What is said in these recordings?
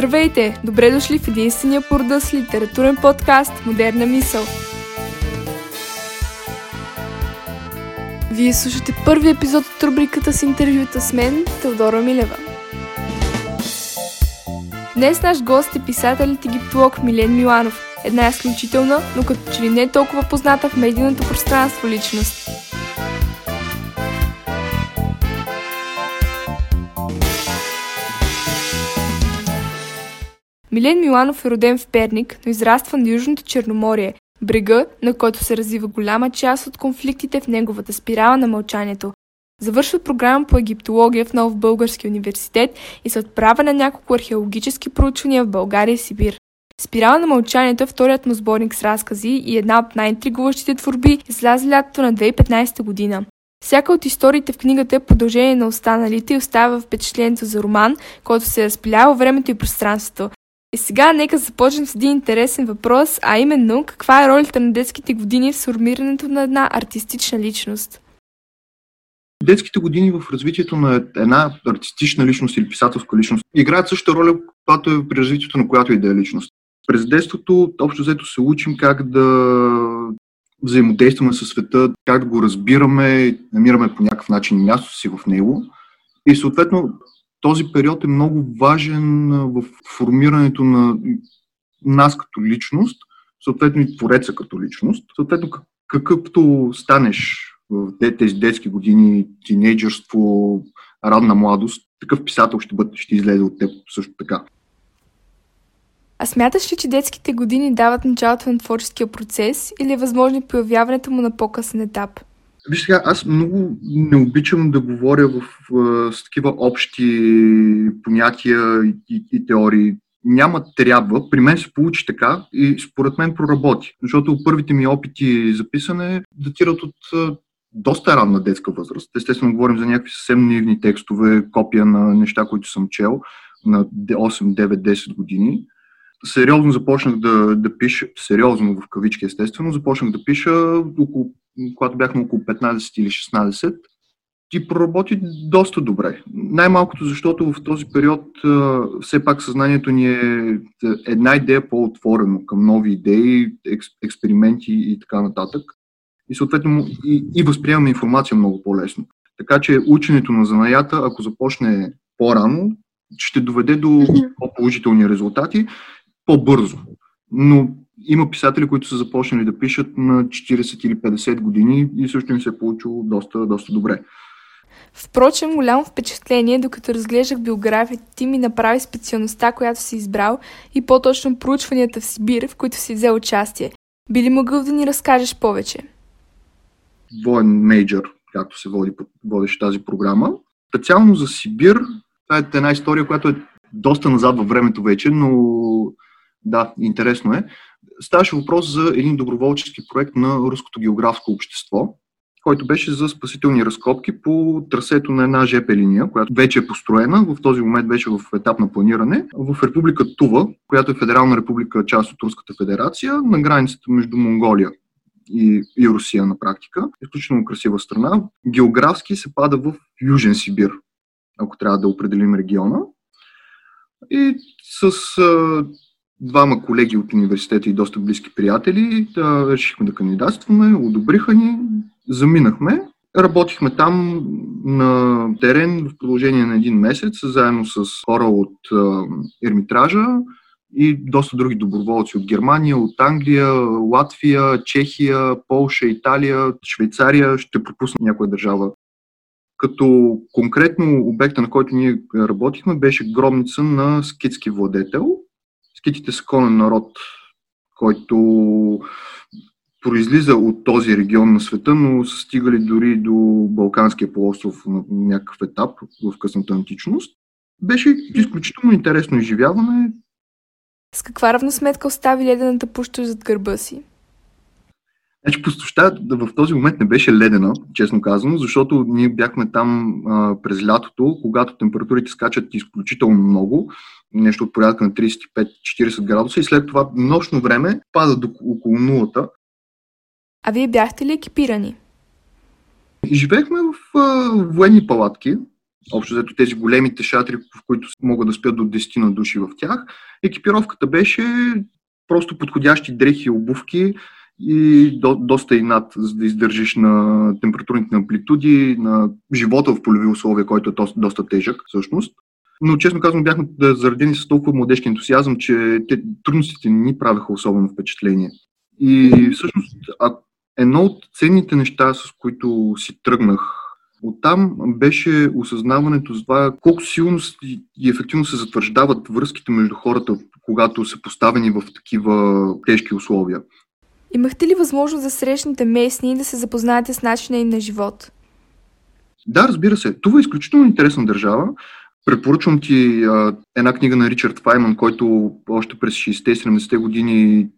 Здравейте! Добре дошли в единствения по рода с литературен подкаст Модерна мисъл. Вие слушате първи епизод от рубриката с интервюта с мен, Теодора Милева. Днес наш гост е писателят египтолог Милен Миланов, една изключителна, но като че ли не толкова позната в медийното пространство личност. Милен Миланов е роден в Перник, но израства на Южното Черноморие, брега, на който се развива голяма част от конфликтите в неговата спирала на мълчанието. Завършва програма по египтология в Нов Български университет и се отправя на няколко археологически проучвания в България и Сибир. Спирала на мълчанието е вторият му сборник с разкази и една от най-интригуващите творби, излязли лятото на 2015 година. Всяка от историите в книгата е продължение на останалите и остава впечатлението за роман, който се е разпилява времето и пространството. И сега нека започнем с един интересен въпрос, а именно каква е ролята на детските години в сформирането на една артистична личност? Детските години в развитието на една артистична личност или писателска личност играят същата роля, която е при развитието на която и да е личност. През детството общо взето се учим как да взаимодействаме със света, как го разбираме, намираме по някакъв начин място си в него. И съответно този период е много важен в формирането на нас като личност, съответно и твореца като личност. Съответно, какъвто станеш в тези детски години, тинейджърство, радна младост, такъв писател ще, бъде, ще излезе от теб също така. А смяташ ли, че детските години дават началото на творческия процес или е възможно появяването му на по-късен етап? Виж сега, аз много не обичам да говоря в, в, с такива общи понятия и, и теории. Няма трябва. При мен се получи така и според мен проработи. Защото първите ми опити за писане датират от доста ранна детска възраст. Естествено, говорим за някакви съвсем наивни текстове, копия на неща, които съм чел на 8, 9, 10 години сериозно започнах да, да пиша, сериозно в кавички естествено, започнах да пиша, около, когато бях на около 15 или 16 и проработи доста добре. Най-малкото, защото в този период все пак съзнанието ни е една идея по-отворено към нови идеи, експерименти и така нататък. И съответно и, и възприемаме информация много по-лесно. Така че ученето на занаята, ако започне по-рано, ще доведе до по-положителни резултати по-бързо. Но има писатели, които са започнали да пишат на 40 или 50 години и също им се е получило доста, доста добре. Впрочем, голямо впечатление, докато разглеждах биографията ти, ми направи специалността, която си избрал и по-точно проучванията в Сибир, в които си взел участие. Би ли могъл да ни разкажеш повече? Воен мейджор, както се води, водеше тази програма. Специално за Сибир, това е една история, която е доста назад във времето вече, но да, интересно е. Ставаше въпрос за един доброволчески проект на Руското географско общество, който беше за спасителни разкопки по трасето на една ЖП линия, която вече е построена, в този момент беше в етап на планиране, в република Тува, която е федерална република, част от Руската федерация, на границата между Монголия и, и Русия на практика. Изключително красива страна. Географски се пада в Южен Сибир, ако трябва да определим региона. И с двама колеги от университета и доста близки приятели, да, решихме да кандидатстваме, одобриха ни, заминахме. Работихме там на терен в продължение на един месец, заедно с хора от Ермитража и доста други доброволци от Германия, от Англия, Латвия, Чехия, Полша, Италия, Швейцария. Ще пропусна някоя държава. Като конкретно обекта, на който ние работихме, беше гробница на скитски владетел, скитите са конен народ, който произлиза от този регион на света, но са стигали дори до Балканския полуостров на някакъв етап в късната античност. Беше изключително интересно изживяване. С каква равносметка остави ледената пуща зад гърба си? Значи пустоща в този момент не беше ледена, честно казано, защото ние бяхме там а, през лятото, когато температурите скачат изключително много, нещо от порядка на 35-40 градуса и след това нощно време пада до около нулата. А вие бяхте ли екипирани? Живеехме в а, военни палатки, общо взето тези големите шатри, в които могат да спят до 10 на души в тях. Екипировката беше просто подходящи дрехи и обувки и до, доста и над, за да издържиш на температурните амплитуди, на живота в полеви условия, който е доста, доста тежък всъщност. Но честно казвам, бяхме заредени с толкова младежки ентусиазъм, че те, трудностите ни правеха особено впечатление. И всъщност а, едно от ценните неща, с които си тръгнах Оттам беше осъзнаването за това колко силно и ефективно се затвърждават връзките между хората, когато са поставени в такива тежки условия. Имахте ли възможност да срещнете местни и да се запознаете с начина им на живот? Да, разбира се. Това е изключително интересна държава. Препоръчвам ти а, една книга на Ричард Файман, който още през 60-70-те години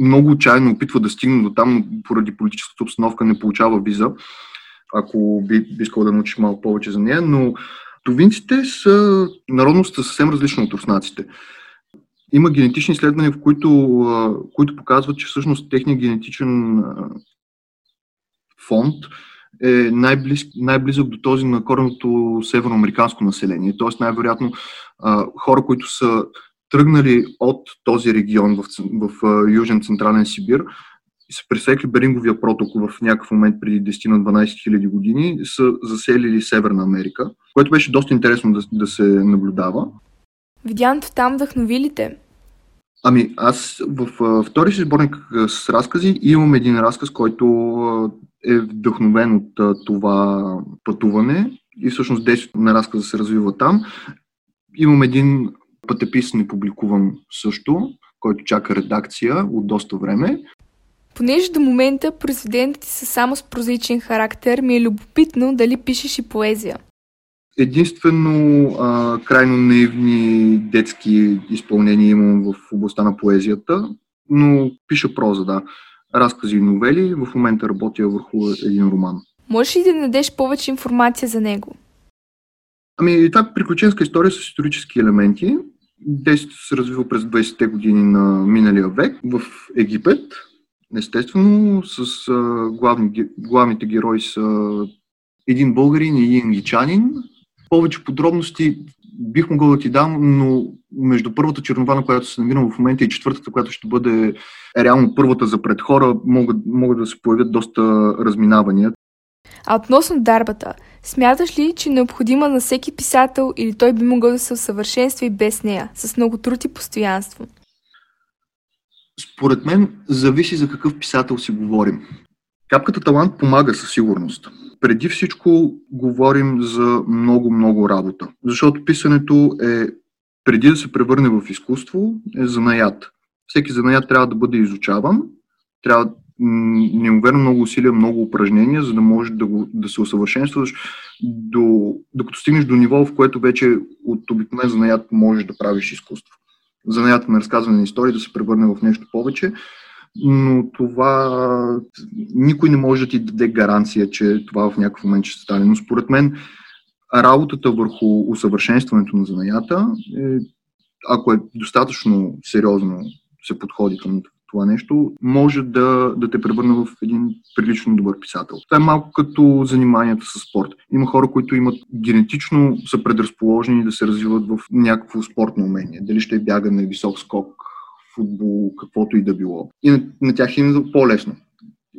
много отчаяно опитва да стигне до там, поради политическата обстановка не получава виза ако би, би искал да научиш малко повече за нея, но тувинците са народност съвсем различна от руснаците. Има генетични изследвания, в които, които показват, че всъщност техният генетичен фонд е най-близ, най-близък до този на коренното североамериканско население. Тоест, най-вероятно, хора, които са тръгнали от този регион в, в, в Южен Централен Сибир, и са пресекли Беринговия проток в някакъв момент преди 10 на 12 хиляди години, са заселили Северна Америка, което беше доста интересно да, да се наблюдава. Видяното там вдъхнови ли те? Ами, аз в втори си сборник с разкази имам един разказ, който е вдъхновен от това пътуване и всъщност действието на разказа се развива там. Имам един пътепис не публикуван също, който чака редакция от доста време. Понеже до момента произведенията ти са само с прозаичен характер, ми е любопитно дали пишеш и поезия. Единствено а, крайно наивни детски изпълнения имам в областта на поезията, но пиша проза, да. Разкази и новели. В момента работя върху един роман. Можеш ли да дадеш повече информация за него? Ами, това е приключенска история с исторически елементи. Действието се развива през 20-те години на миналия век в Египет, Естествено, с а, главни, главните герои са един българин и един англичанин. Повече подробности бих могъл да ти дам, но между първата чернова, на която се намирам в момента и четвъртата, която ще бъде реално първата за пред хора, могат, могат да се появят доста разминавания. А относно дарбата, смяташ ли, че е необходима на всеки писател или той би могъл да се усъвършенства и без нея, с много труд и постоянство? Според мен зависи за какъв писател си говорим. Капката талант помага със сигурност. Преди всичко говорим за много-много работа. Защото писането е, преди да се превърне в изкуство, е занаят. Всеки занаят трябва да бъде изучаван, трябва неуверно много усилия, много упражнения, за да може да, го, да се усъвършенстваш, до, докато стигнеш до ниво, в което вече от обикновен занаят можеш да правиш изкуство занаята на разказване на истории да се превърне в нещо повече, но това никой не може да ти даде гаранция, че това в някакъв момент ще стане. Но според мен работата върху усъвършенстването на занаята е, ако е достатъчно сериозно се подходи към това нещо, може да, да те превърне в един прилично добър писател. Това е малко като заниманията с спорт. Има хора, които имат генетично са предразположени да се развиват в някакво спортно умение. Дали ще е бягане, висок скок, футбол, каквото и да било. И на, на тях им е по-лесно.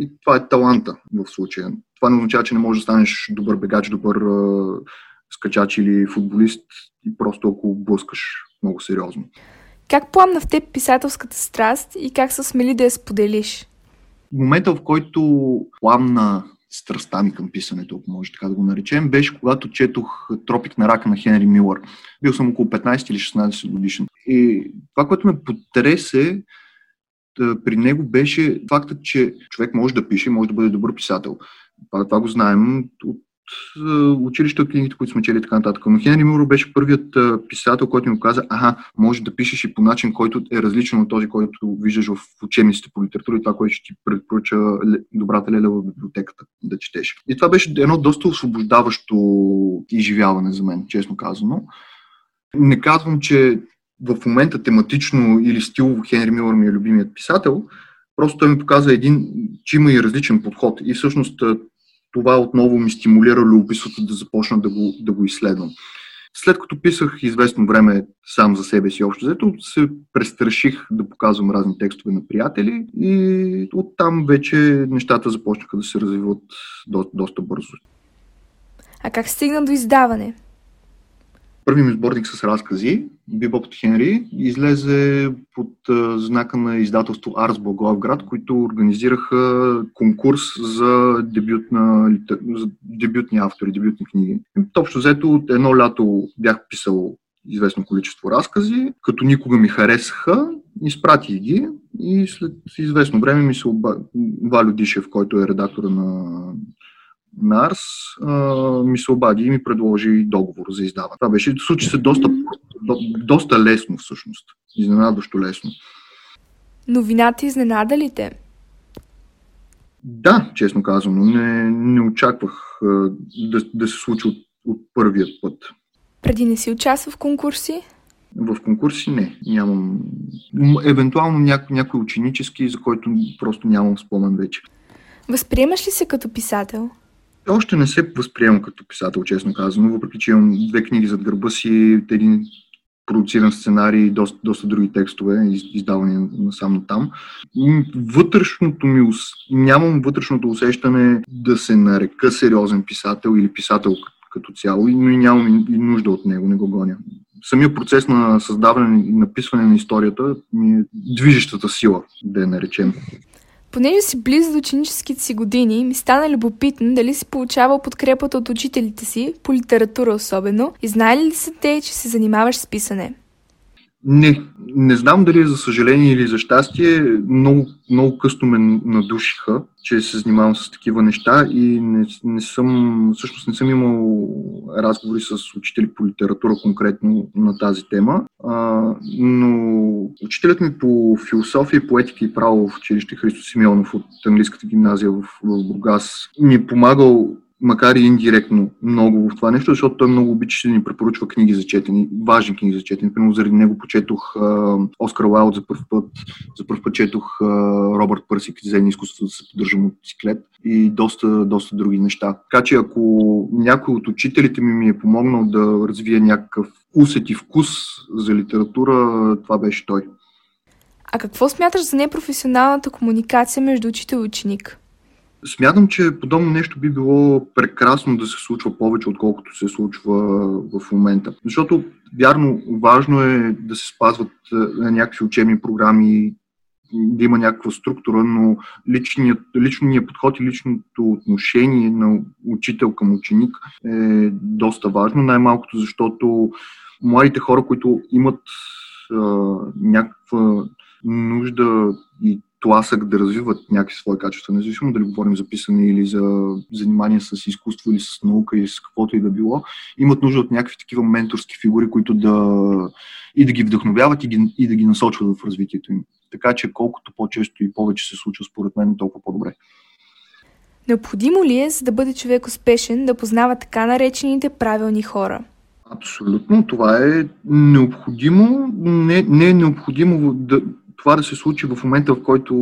И това е таланта в случая. Това не означава, че не можеш да станеш добър бегач, добър uh, скачач или футболист и просто ако блъскаш много сериозно. Как пламна в теб писателската страст и как се смели да я споделиш? В момента, в който пламна страстта ми към писането, ако може така да го наречем, беше когато четох Тропик на рака на Хенри Милър. Бил съм около 15 или 16 годишен. И това, което ме потресе при него беше фактът, че човек може да пише, може да бъде добър писател. Това, това го знаем от училище, от книгите, които сме чели така нататък. Но Хенри Муро беше първият писател, който ми каза, ага, може да пишеш и по начин, който е различен от този, който виждаш в учебниците по литература и това, което ще ти предпоръча добрата леля в библиотеката да четеш. И това беше едно доста освобождаващо изживяване за мен, честно казано. Не казвам, че в момента тематично или стилово Хенри Милър ми е любимият писател, просто той ми показа един, че има и различен подход. И всъщност това отново ми стимулира любопитството да започна да го, да го изследвам. След като писах известно време сам за себе си общо взето, се престраших да показвам разни текстове на приятели и оттам вече нещата започнаха да се развиват до, доста бързо. А как стигна до издаване? Първият ми сборник с разкази, Бибоп Хенри, излезе под знака на издателство Арс Благоевград, които организираха конкурс за, дебют на, за дебютни автори, дебютни книги. Общо взето, едно лято бях писал известно количество разкази, като никога ми харесаха, изпратих ги и след известно време ми се оба... Валю Дишев, който е редактора на Нарс ми се обади и ми предложи договор за издаване. Това беше, случи се доста, до, доста лесно всъщност. Изненадващо лесно. Новината изненада ли те? Да, честно казано. Не, не очаквах да, да се случи от, от първият път. Преди не си участва в конкурси? В конкурси не. Нямам. Евентуално няко, някой ученически, за който просто нямам спомен вече. Възприемаш ли се като писател? Още не се възприемам като писател, честно казано, въпреки че имам две книги зад гърба си, един продуциран сценарий и доста, доста други текстове, издавани насам на там. Вътрешното ми, нямам вътрешното усещане да се нарека сериозен писател или писател като цяло, но и нямам и нужда от него, не го гоня. Самия процес на създаване и написване на историята ми е движещата сила, да я наречем. Понеже си близо до ученическите си години, ми стана любопитно дали си получавал подкрепата от учителите си, по литература особено, и знали ли са те, че се занимаваш с писане? Не, не знам дали е за съжаление или за щастие, много, много късно ме надушиха, че се занимавам с такива неща и не, не съм, всъщност не съм имал разговори с учители по литература конкретно на тази тема, а, но учителят ми по философия, поетика и право в училище Христо Симеонов от английската гимназия в, в Бургас ми е помагал макар и индиректно много в това нещо, защото той много обича да ни препоръчва книги за четени, важни книги за четени. Примерно заради него почетох Оскар Уайлд за първ път, за първ път четох Робърт Пърсик за изкуството да се поддържа мотоциклет и доста, доста други неща. Така че ако някой от учителите ми ми е помогнал да развия някакъв усет и вкус за литература, това беше той. А какво смяташ за непрофесионалната комуникация между учител и ученик? Смятам, че подобно нещо би било прекрасно да се случва повече, отколкото се случва в момента. Защото, вярно, важно е да се спазват е, някакви учебни програми, да има някаква структура, но личният, личният подход и личното отношение на учител към ученик е доста важно, най-малкото защото младите хора, които имат а, някаква нужда и тласък да развиват някакви свои качества, независимо дали говорим за писане или за занимание с изкуство или с наука или с каквото и да било, имат нужда от някакви такива менторски фигури, които да и да ги вдъхновяват и, ги, и да ги насочват в развитието им. Така че колкото по-често и повече се случва, според мен, толкова по-добре. Необходимо ли е, за да бъде човек успешен, да познава така наречените правилни хора? Абсолютно. Това е необходимо. Не, не е необходимо да, това да се случи в момента, в който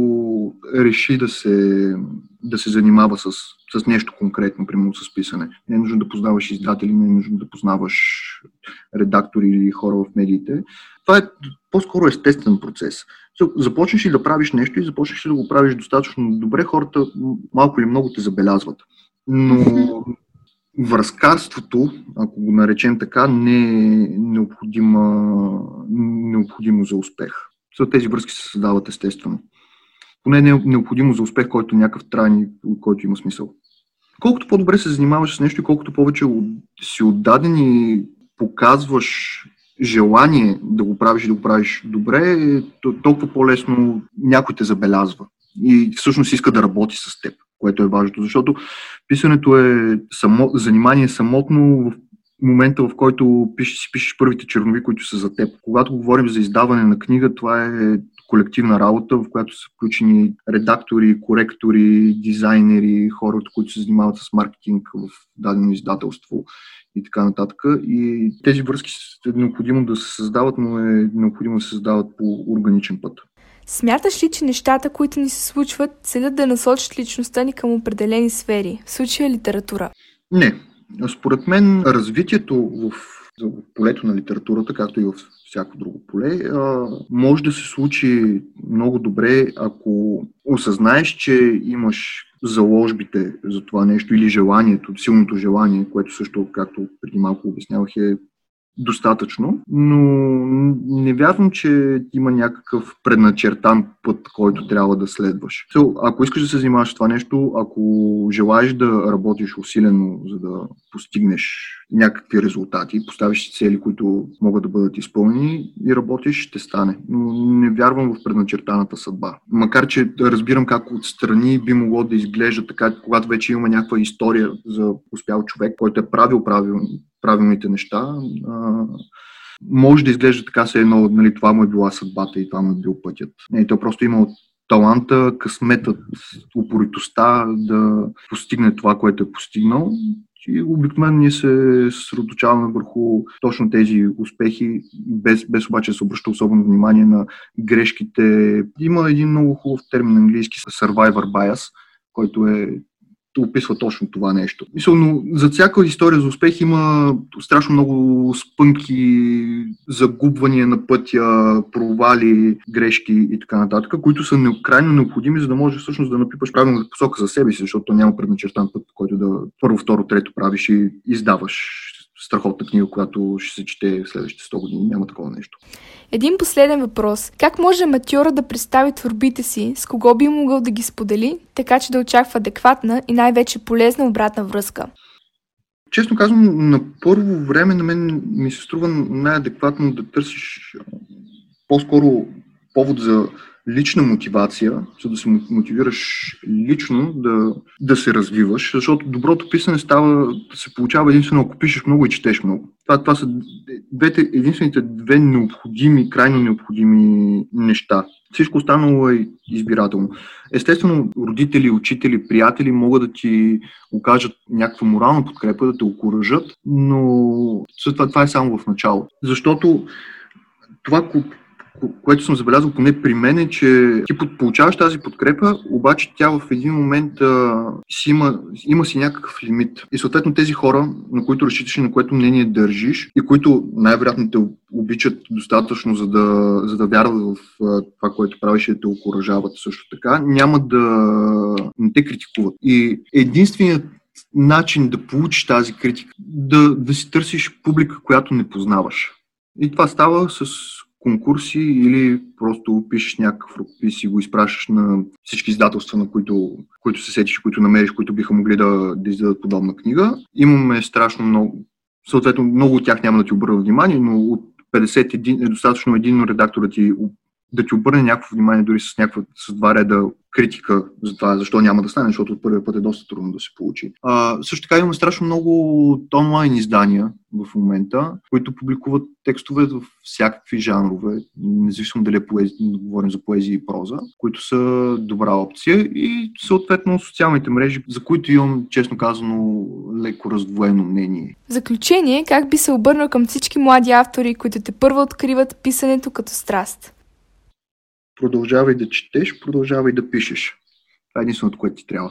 реши да се, да се занимава с, с нещо конкретно, примерно с писане. Не е нужно да познаваш издатели, не е нужно да познаваш редактори или хора в медиите. Това е по-скоро естествен процес. Започнеш ли да правиш нещо и започнеш ли да го правиш достатъчно добре, хората малко или много те забелязват. Но връзкарството, ако го наречем така, не е необходимо за успех тези връзки се създават естествено. Поне не е необходимо за успех, който някакъв трайни, който има смисъл. Колкото по-добре се занимаваш с нещо и колкото повече си отдаден и показваш желание да го правиш и да го правиш добре, толкова по-лесно някой те забелязва и всъщност иска да работи с теб, което е важното, защото писането е само, занимание самотно в момента, в който пишеш, си пишеш първите чернови, които са за теб. Когато говорим за издаване на книга, това е колективна работа, в която са включени редактори, коректори, дизайнери, хора, които се занимават с маркетинг в дадено издателство и така нататък. И тези връзки е необходимо да се създават, но е необходимо да се създават по органичен път. Смяташ ли, че нещата, които ни се случват, целят да насочат личността ни към определени сфери, в случая литература? Не. Според мен развитието в полето на литературата, както и в всяко друго поле, може да се случи много добре, ако осъзнаеш, че имаш заложбите за това нещо или желанието, силното желание, което също, както преди малко обяснявах, е достатъчно, но не вярвам, че има някакъв предначертан път, който трябва да следваш. So, ако искаш да се занимаваш това нещо, ако желаеш да работиш усилено, за да постигнеш някакви резултати, поставиш цели, които могат да бъдат изпълнени и работиш, ще стане. Но не вярвам в предначертаната съдба. Макар, че разбирам как отстрани би могло да изглежда така, когато вече има някаква история за успял човек, който е правил правилно, правилните неща, а, може да изглежда така се едно, нали, това му е била съдбата и това му е бил пътят. Не, той просто имал таланта, късметът, упоритостта да постигне това, което е постигнал. И обикновено ние се съсредоточаваме върху точно тези успехи, без, без обаче да се обръща особено внимание на грешките. Има един много хубав термин английски survivor bias, който е описва точно това нещо. Мисля, но за всяка история за успех има страшно много спънки, загубвания на пътя, провали, грешки и така нататък, които са крайно необходими, за да можеш всъщност да напипаш правилната посока за себе си, защото няма предначертан път, който да първо, второ, трето правиш и издаваш страхотна книга, която ще се чете в следващите 100 години. Няма такова нещо. Един последен въпрос. Как може аматьора да представи творбите си, с кого би могъл да ги сподели, така че да очаква адекватна и най-вече полезна обратна връзка? Честно казвам, на първо време на мен ми се струва най-адекватно да търсиш по-скоро повод за лична мотивация, за да се мотивираш лично да, да се развиваш, защото доброто писане става, се получава единствено ако пишеш много и четеш много. Това, това са двете, единствените две необходими, крайно необходими неща. Всичко останало е избирателно. Естествено, родители, учители, приятели могат да ти окажат някаква морална подкрепа, да те окоръжат, но това, това е само в началото. Защото това, което съм забелязал поне при мен е, че ти получаваш тази подкрепа, обаче тя в един момент а, си има, има си някакъв лимит. И съответно тези хора, на които разчиташ и на което мнение държиш и които най-вероятно те обичат достатъчно, за да, за да вярват в а, това, което правиш и да те окоръжават също така, няма да не те критикуват. И единственият начин да получиш тази критика, да, да си търсиш публика, която не познаваш. И това става с конкурси или просто пишеш някакъв ръкопис и го изпращаш на всички издателства, на които, които се сетиш, които намериш, които биха могли да, да издадат подобна книга. Имаме страшно много, съответно много от тях няма да ти обърна внимание, но от 51 е достатъчно един редактор да ти да ти обърне някакво внимание дори с, някаква, с два реда критика за това, защо няма да стане, защото от първия път е доста трудно да се получи. А, също така имаме страшно много онлайн издания в момента, които публикуват текстове в всякакви жанрове, независимо дали е поези, говорим за поезия и проза, които са добра опция и съответно социалните мрежи, за които имам, честно казано, леко раздвоено мнение. В заключение, как би се обърнал към всички млади автори, които те първо откриват писането като страст? Продължавай да четеш, продължавай да пишеш. Това е единственото, което ти трябва.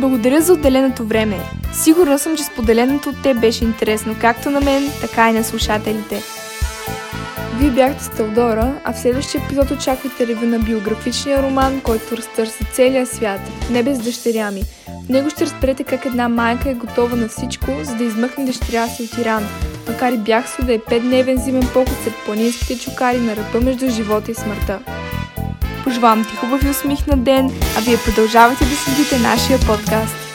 Благодаря за отделеното време. Сигурна съм, че споделеното от те беше интересно както на мен, така и на слушателите. Вие бяхте с Талдора, а в следващия епизод очаквайте ревю на биографичния роман, който разтърси целия свят, не без дъщеря ми. В него ще разберете как една майка е готова на всичко, за да измъкне дъщеря си от Иран, макар и бягство да е 5-дневен зимен поход след планинските чукари на ръба между живота и смъртта. Пожелавам ти хубав и усмихнат ден, а вие продължавате да следите нашия подкаст.